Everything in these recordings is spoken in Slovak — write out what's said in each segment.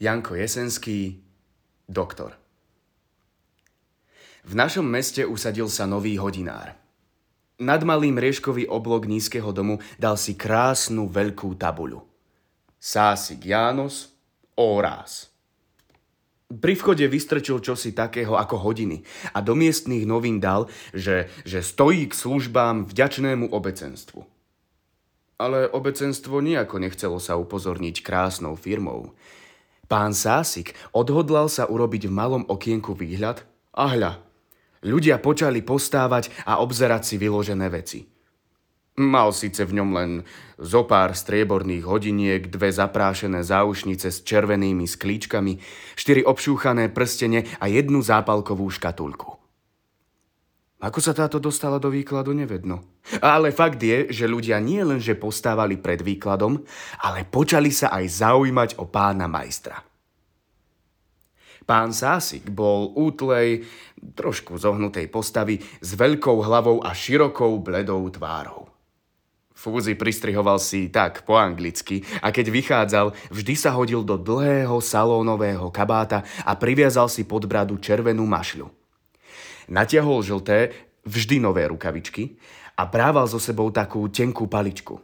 Janko Jesenský, doktor. V našom meste usadil sa nový hodinár. Nad malým rieškový oblok nízkeho domu dal si krásnu veľkú tabuľu. Sásik János, Órás. Pri vchode vystrčil čosi takého ako hodiny a do miestných novín dal, že, že stojí k službám vďačnému obecenstvu. Ale obecenstvo nejako nechcelo sa upozorniť krásnou firmou. Pán Sásik odhodlal sa urobiť v malom okienku výhľad a hľa, ľudia počali postávať a obzerať si vyložené veci. Mal síce v ňom len zo pár strieborných hodiniek, dve zaprášené záušnice s červenými sklíčkami, štyri obšúchané prstene a jednu zápalkovú škatulku. Ako sa táto dostala do výkladu, nevedno. Ale fakt je, že ľudia nie len, že postávali pred výkladom, ale počali sa aj zaujímať o pána majstra. Pán Sásik bol útlej, trošku zohnutej postavy s veľkou hlavou a širokou bledou tvárou. Fúzi pristrihoval si tak po anglicky a keď vychádzal, vždy sa hodil do dlhého salónového kabáta a priviazal si pod bradu červenú mašľu. Natiahol žlté, vždy nové rukavičky a brával so sebou takú tenkú paličku.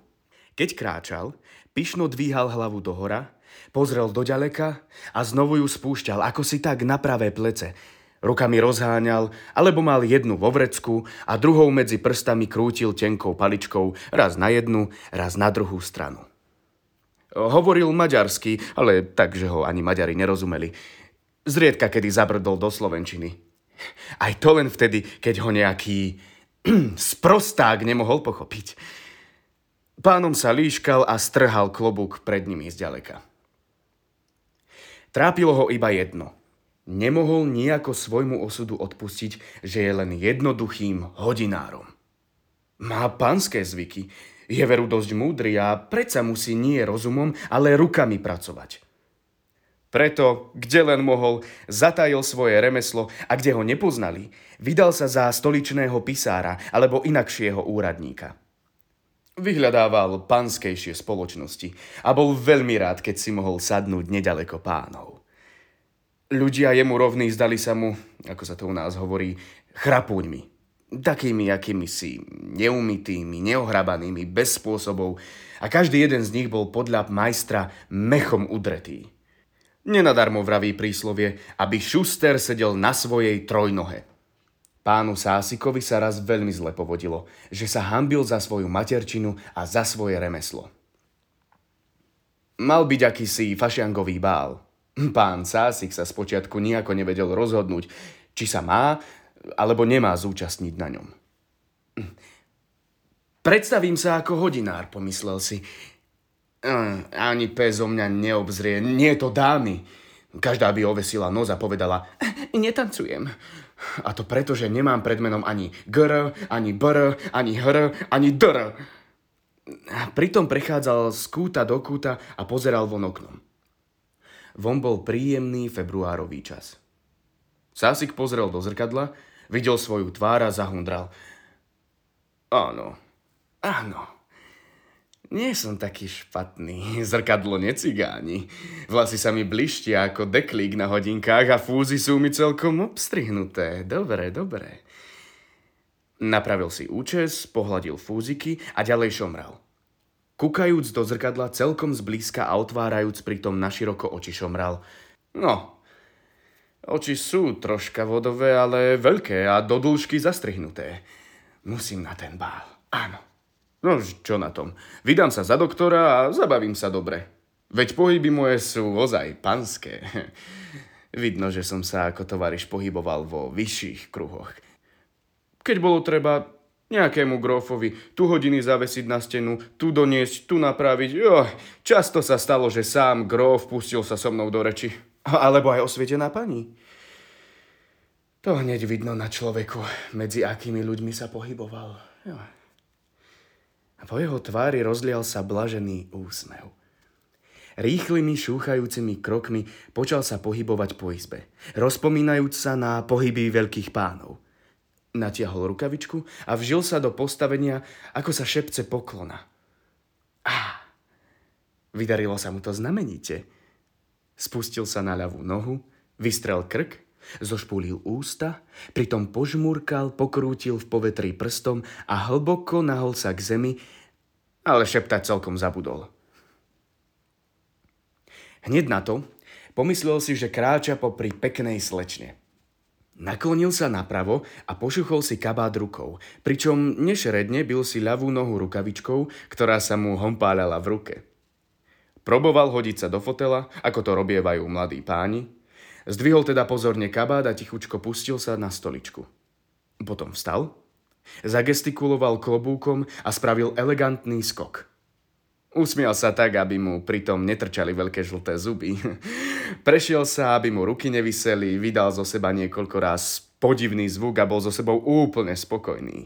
Keď kráčal, pyšno dvíhal hlavu dohora, pozrel do ďaleka a znovu ju spúšťal, ako si tak na pravé plece. Rukami rozháňal, alebo mal jednu vo vrecku a druhou medzi prstami krútil tenkou paličkou raz na jednu, raz na druhú stranu. Hovoril maďarsky, ale tak, že ho ani Maďari nerozumeli. Zriedka kedy zabrdol do Slovenčiny. Aj to len vtedy, keď ho nejaký sprosták nemohol pochopiť. Pánom sa líškal a strhal klobúk pred nimi zďaleka. Trápilo ho iba jedno. Nemohol nejako svojmu osudu odpustiť, že je len jednoduchým hodinárom. Má pánske zvyky, je veru dosť múdry a predsa musí nie rozumom, ale rukami pracovať. Preto, kde len mohol, zatajil svoje remeslo a kde ho nepoznali, vydal sa za stoličného pisára alebo inakšieho úradníka. Vyhľadával panskejšie spoločnosti a bol veľmi rád, keď si mohol sadnúť nedaleko pánov. Ľudia jemu rovní zdali sa mu, ako sa to u nás hovorí, chrapúňmi. Takými, akými si neumytými, neohrabanými, bez spôsobov a každý jeden z nich bol podľa majstra mechom udretý. Nenadarmo vraví príslovie, aby šuster sedel na svojej trojnohe. Pánu Sásikovi sa raz veľmi zle povodilo, že sa hambil za svoju materčinu a za svoje remeslo. Mal byť akýsi fašiangový bál. Pán Sásik sa spočiatku nejako nevedel rozhodnúť, či sa má alebo nemá zúčastniť na ňom. Predstavím sa ako hodinár, pomyslel si. Uh, ani pes o mňa neobzrie. Nie to dámy. Každá by ovesila nos a povedala, netancujem. A to preto, že nemám pred menom ani gr, ani br, ani hr, ani dr. Pritom prechádzal z kúta do kúta a pozeral von oknom. Von bol príjemný februárový čas. Sásik pozrel do zrkadla, videl svoju tvár a zahundral. Áno, áno, nie som taký špatný, zrkadlo necigáni. Vlasy sa mi blištia ako deklík na hodinkách a fúzy sú mi celkom obstrihnuté. Dobre, dobre. Napravil si účes, pohľadil fúziky a ďalej šomral. Kukajúc do zrkadla celkom zblízka a otvárajúc pritom naširoko oči šomral. No, oči sú troška vodové, ale veľké a do dĺžky zastrihnuté. Musím na ten bál, áno. No, čo na tom? Vydám sa za doktora a zabavím sa dobre. Veď pohyby moje sú ozaj panské. Vidno, že som sa ako tovariš pohyboval vo vyšších kruhoch. Keď bolo treba nejakému grófovi tu hodiny zavesiť na stenu, tu doniesť, tu napraviť, jo, často sa stalo, že sám gróf pustil sa so mnou do reči. Alebo aj osvietená pani. To hneď vidno na človeku, medzi akými ľuďmi sa pohyboval. Jo po jeho tvári rozlial sa blažený úsmev. Rýchlymi šúchajúcimi krokmi počal sa pohybovať po izbe, rozpomínajúc sa na pohyby veľkých pánov. Natiahol rukavičku a vžil sa do postavenia, ako sa šepce poklona. Á, vydarilo sa mu to znamenite. Spustil sa na ľavú nohu, vystrel krk, zošpúlil ústa, pritom požmúrkal, pokrútil v povetrí prstom a hlboko nahol sa k zemi, ale šeptať celkom zabudol. Hneď na to pomyslel si, že kráča popri peknej slečne. Naklonil sa napravo a pošuchol si kabát rukou, pričom nešeredne bil si ľavú nohu rukavičkou, ktorá sa mu hompáľala v ruke. Proboval hodiť sa do fotela, ako to robievajú mladí páni. Zdvihol teda pozorne kabát a tichučko pustil sa na stoličku. Potom vstal, zagestikuloval klobúkom a spravil elegantný skok. Usmial sa tak, aby mu pritom netrčali veľké žlté zuby. Prešiel sa, aby mu ruky nevyseli, vydal zo seba niekoľko raz podivný zvuk a bol so sebou úplne spokojný.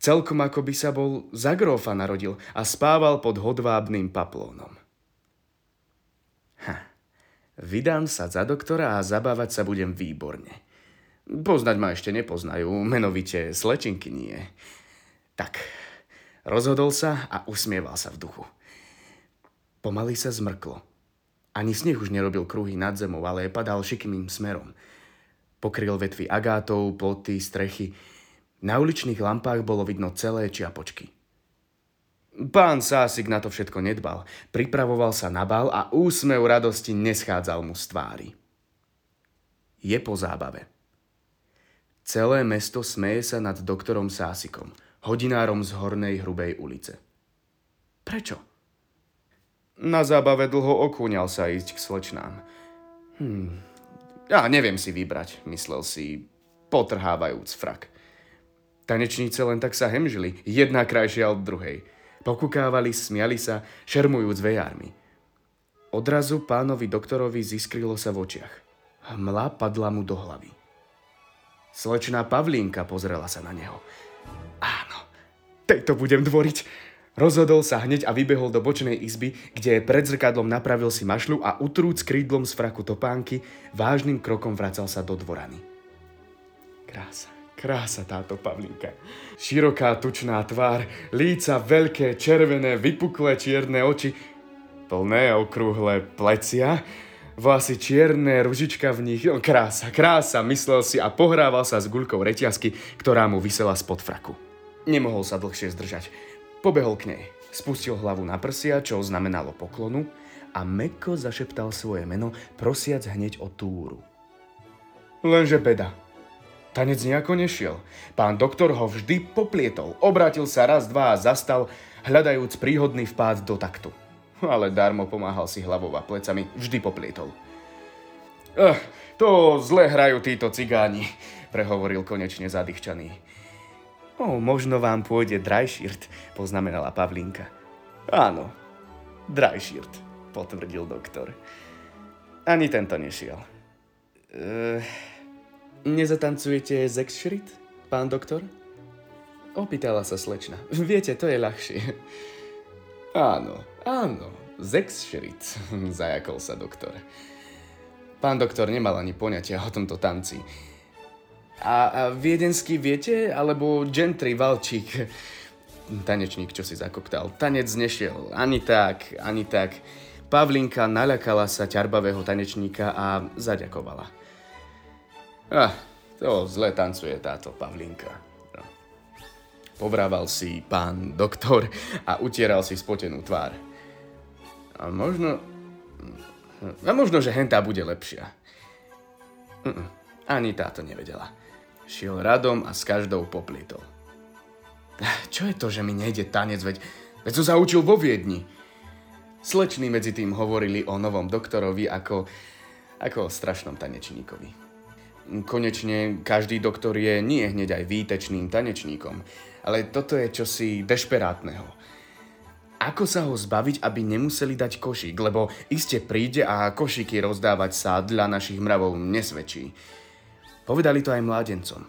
Celkom ako by sa bol za grófa narodil a spával pod hodvábným paplónom. Vydám sa za doktora a zabávať sa budem výborne. Poznať ma ešte nepoznajú, menovite slečinky nie. Tak, rozhodol sa a usmieval sa v duchu. Pomaly sa zmrklo. Ani sneh už nerobil kruhy nad zemou, ale padal šikmým smerom. Pokryl vetvy agátov, ploty, strechy. Na uličných lampách bolo vidno celé čiapočky. Pán Sásik na to všetko nedbal. Pripravoval sa na bal a úsmev radosti neschádzal mu z tvári. Je po zábave. Celé mesto smeje sa nad doktorom Sásikom, hodinárom z Hornej Hrubej ulice. Prečo? Na zábave dlho okúňal sa ísť k slečnám. Hm, ja neviem si vybrať, myslel si, potrhávajúc frak. Tanečníci len tak sa hemžili, jedna krajšia od druhej – Pokukávali, smiali sa, šermujúc vejármi. Odrazu pánovi doktorovi ziskrilo sa v očiach. Hmla padla mu do hlavy. Slečná Pavlínka pozrela sa na neho. Áno, tejto budem dvoriť. Rozhodol sa hneď a vybehol do bočnej izby, kde pred zrkadlom napravil si mašľu a utrúc krídlom z fraku topánky, vážnym krokom vracal sa do dvorany. Krása. Krása táto Pavlinka. Široká tučná tvár, líca veľké, červené, vypuklé čierne oči, plné okrúhle plecia, vlasy čierne, ružička v nich. No, krása, krása, myslel si a pohrával sa s guľkou reťazky, ktorá mu vysela spod fraku. Nemohol sa dlhšie zdržať. Pobehol k nej, spustil hlavu na prsia, čo znamenalo poklonu, a mekko zašeptal svoje meno, prosiac hneď o túru. Lenže beda, Tanec nejako nešiel. Pán doktor ho vždy poplietol. Obrátil sa raz, dva a zastal, hľadajúc príhodný vpád do taktu. Ale darmo pomáhal si hlavou a plecami, vždy poplietol. Eh, to zle hrajú títo cigáni, prehovoril konečne zadýchčaný. O, možno vám pôjde drajširt, poznamenala Pavlinka. Áno, drajširt, potvrdil doktor. Ani tento nešiel. Eh... Nezatancujete Zexschritt, pán doktor? Opýtala sa slečna. Viete, to je ľahšie. Áno, áno, Zexschritt, zajakol sa doktor. Pán doktor nemal ani poňatia o tomto tanci. A, a viedenský viete? Alebo gentry valčík? Tanečník, čo si zakoktal. Tanec nešiel. Ani tak, ani tak. Pavlinka naľakala sa ťarbavého tanečníka a zaďakovala. Ah, to zle tancuje táto Pavlinka. No. Povrával si pán doktor a utieral si spotenú tvár. A možno... A možno, že hentá bude lepšia. Mm, ani táto nevedela. Šiel radom a s každou poplietol. Čo je to, že mi nejde tanec, veď, veď som sa učil vo Viedni. Sleční medzi tým hovorili o novom doktorovi ako, ako o strašnom tanečníkovi. Konečne každý doktor je nie hneď aj výtečným tanečníkom, ale toto je čosi dešperátneho. Ako sa ho zbaviť, aby nemuseli dať košík, lebo iste príde a košíky rozdávať sa dla našich mravov nesvedčí. Povedali to aj mládencom.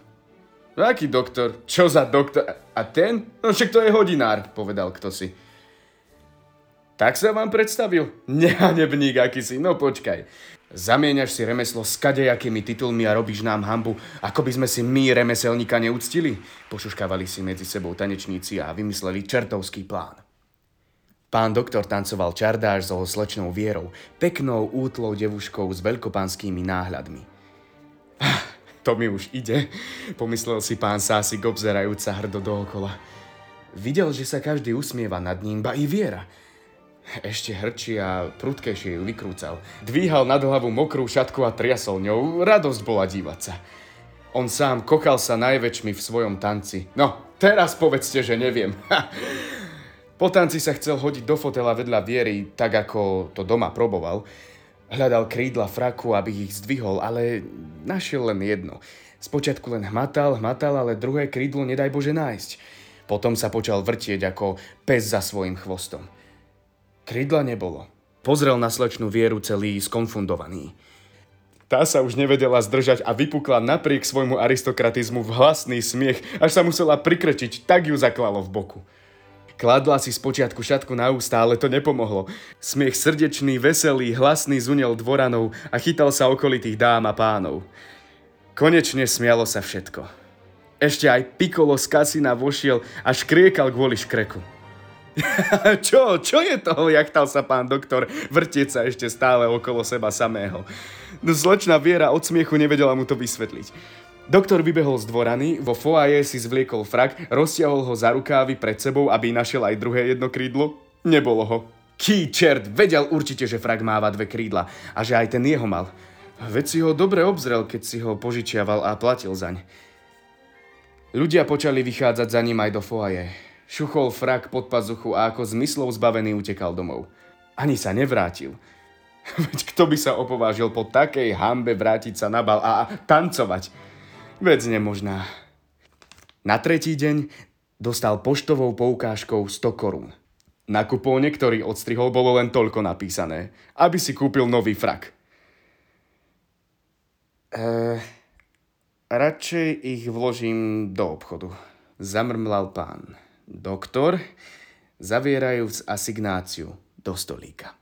Aký doktor? Čo za doktor? A ten? No však to je hodinár, povedal kto si. Tak sa vám predstavil? Nehanebník aký si, no počkaj. Zamieňaš si remeslo s kadejakými titulmi a robíš nám hambu, ako by sme si my remeselníka neúctili? Pošuškávali si medzi sebou tanečníci a vymysleli čertovský plán. Pán doktor tancoval čardáš so slečnou Vierou, peknou útlou devuškou s veľkopánskymi náhľadmi. Ah, to mi už ide, pomyslel si pán Sásik obzerajúca hrdo dookola. Videl, že sa každý usmieva nad ním, ba i Viera – ešte hrčí a prudkejšie ju vykrúcal. Dvíhal nad hlavu mokrú šatku a triasol ňou. Radosť bola dívať sa. On sám kokal sa najväčšmi v svojom tanci. No, teraz povedzte, že neviem. po tanci sa chcel hodiť do fotela vedľa Viery, tak ako to doma proboval. Hľadal krídla fraku, aby ich zdvihol, ale našiel len jedno. Spočiatku len hmatal, hmatal, ale druhé krídlo nedaj Bože nájsť. Potom sa počal vrtieť ako pes za svojim chvostom. Krydla nebolo. Pozrel na slečnú Vieru celý skonfundovaný. Tá sa už nevedela zdržať a vypukla napriek svojmu aristokratizmu v hlasný smiech, až sa musela prikrčiť, tak ju zaklalo v boku. Kladla si spočiatku šatku na ústa, ale to nepomohlo. Smiech srdečný, veselý, hlasný zunel dvoranov a chytal sa okolitých dám a pánov. Konečne smialo sa všetko. Ešte aj Pikolo z kasina vošiel a škriekal kvôli škreku. čo, čo je to? Jachtal sa pán doktor, vrtieť sa ešte stále okolo seba samého. No slečná Viera od smiechu nevedela mu to vysvetliť. Doktor vybehol z dvorany, vo foaje si zvliekol frak, roztiahol ho za rukávy pred sebou, aby našiel aj druhé jedno krídlo. Nebolo ho. Ký čert, vedel určite, že frak máva dve krídla a že aj ten jeho mal. Veď si ho dobre obzrel, keď si ho požičiaval a platil zaň. Ľudia počali vychádzať za ním aj do foaje. Šuchol frak pod pazuchu a ako zmyslov zbavený utekal domov. Ani sa nevrátil. Veď kto by sa opovážil po takej hambe vrátiť sa na bal a tancovať? Vec nemožná. Na tretí deň dostal poštovou poukážkou 100 korún. Na kupóne, ktorý odstrihol, bolo len toľko napísané, aby si kúpil nový frak. Uh, radšej ich vložím do obchodu, zamrmlal pán doktor, zavierajúc asignáciu do stolíka.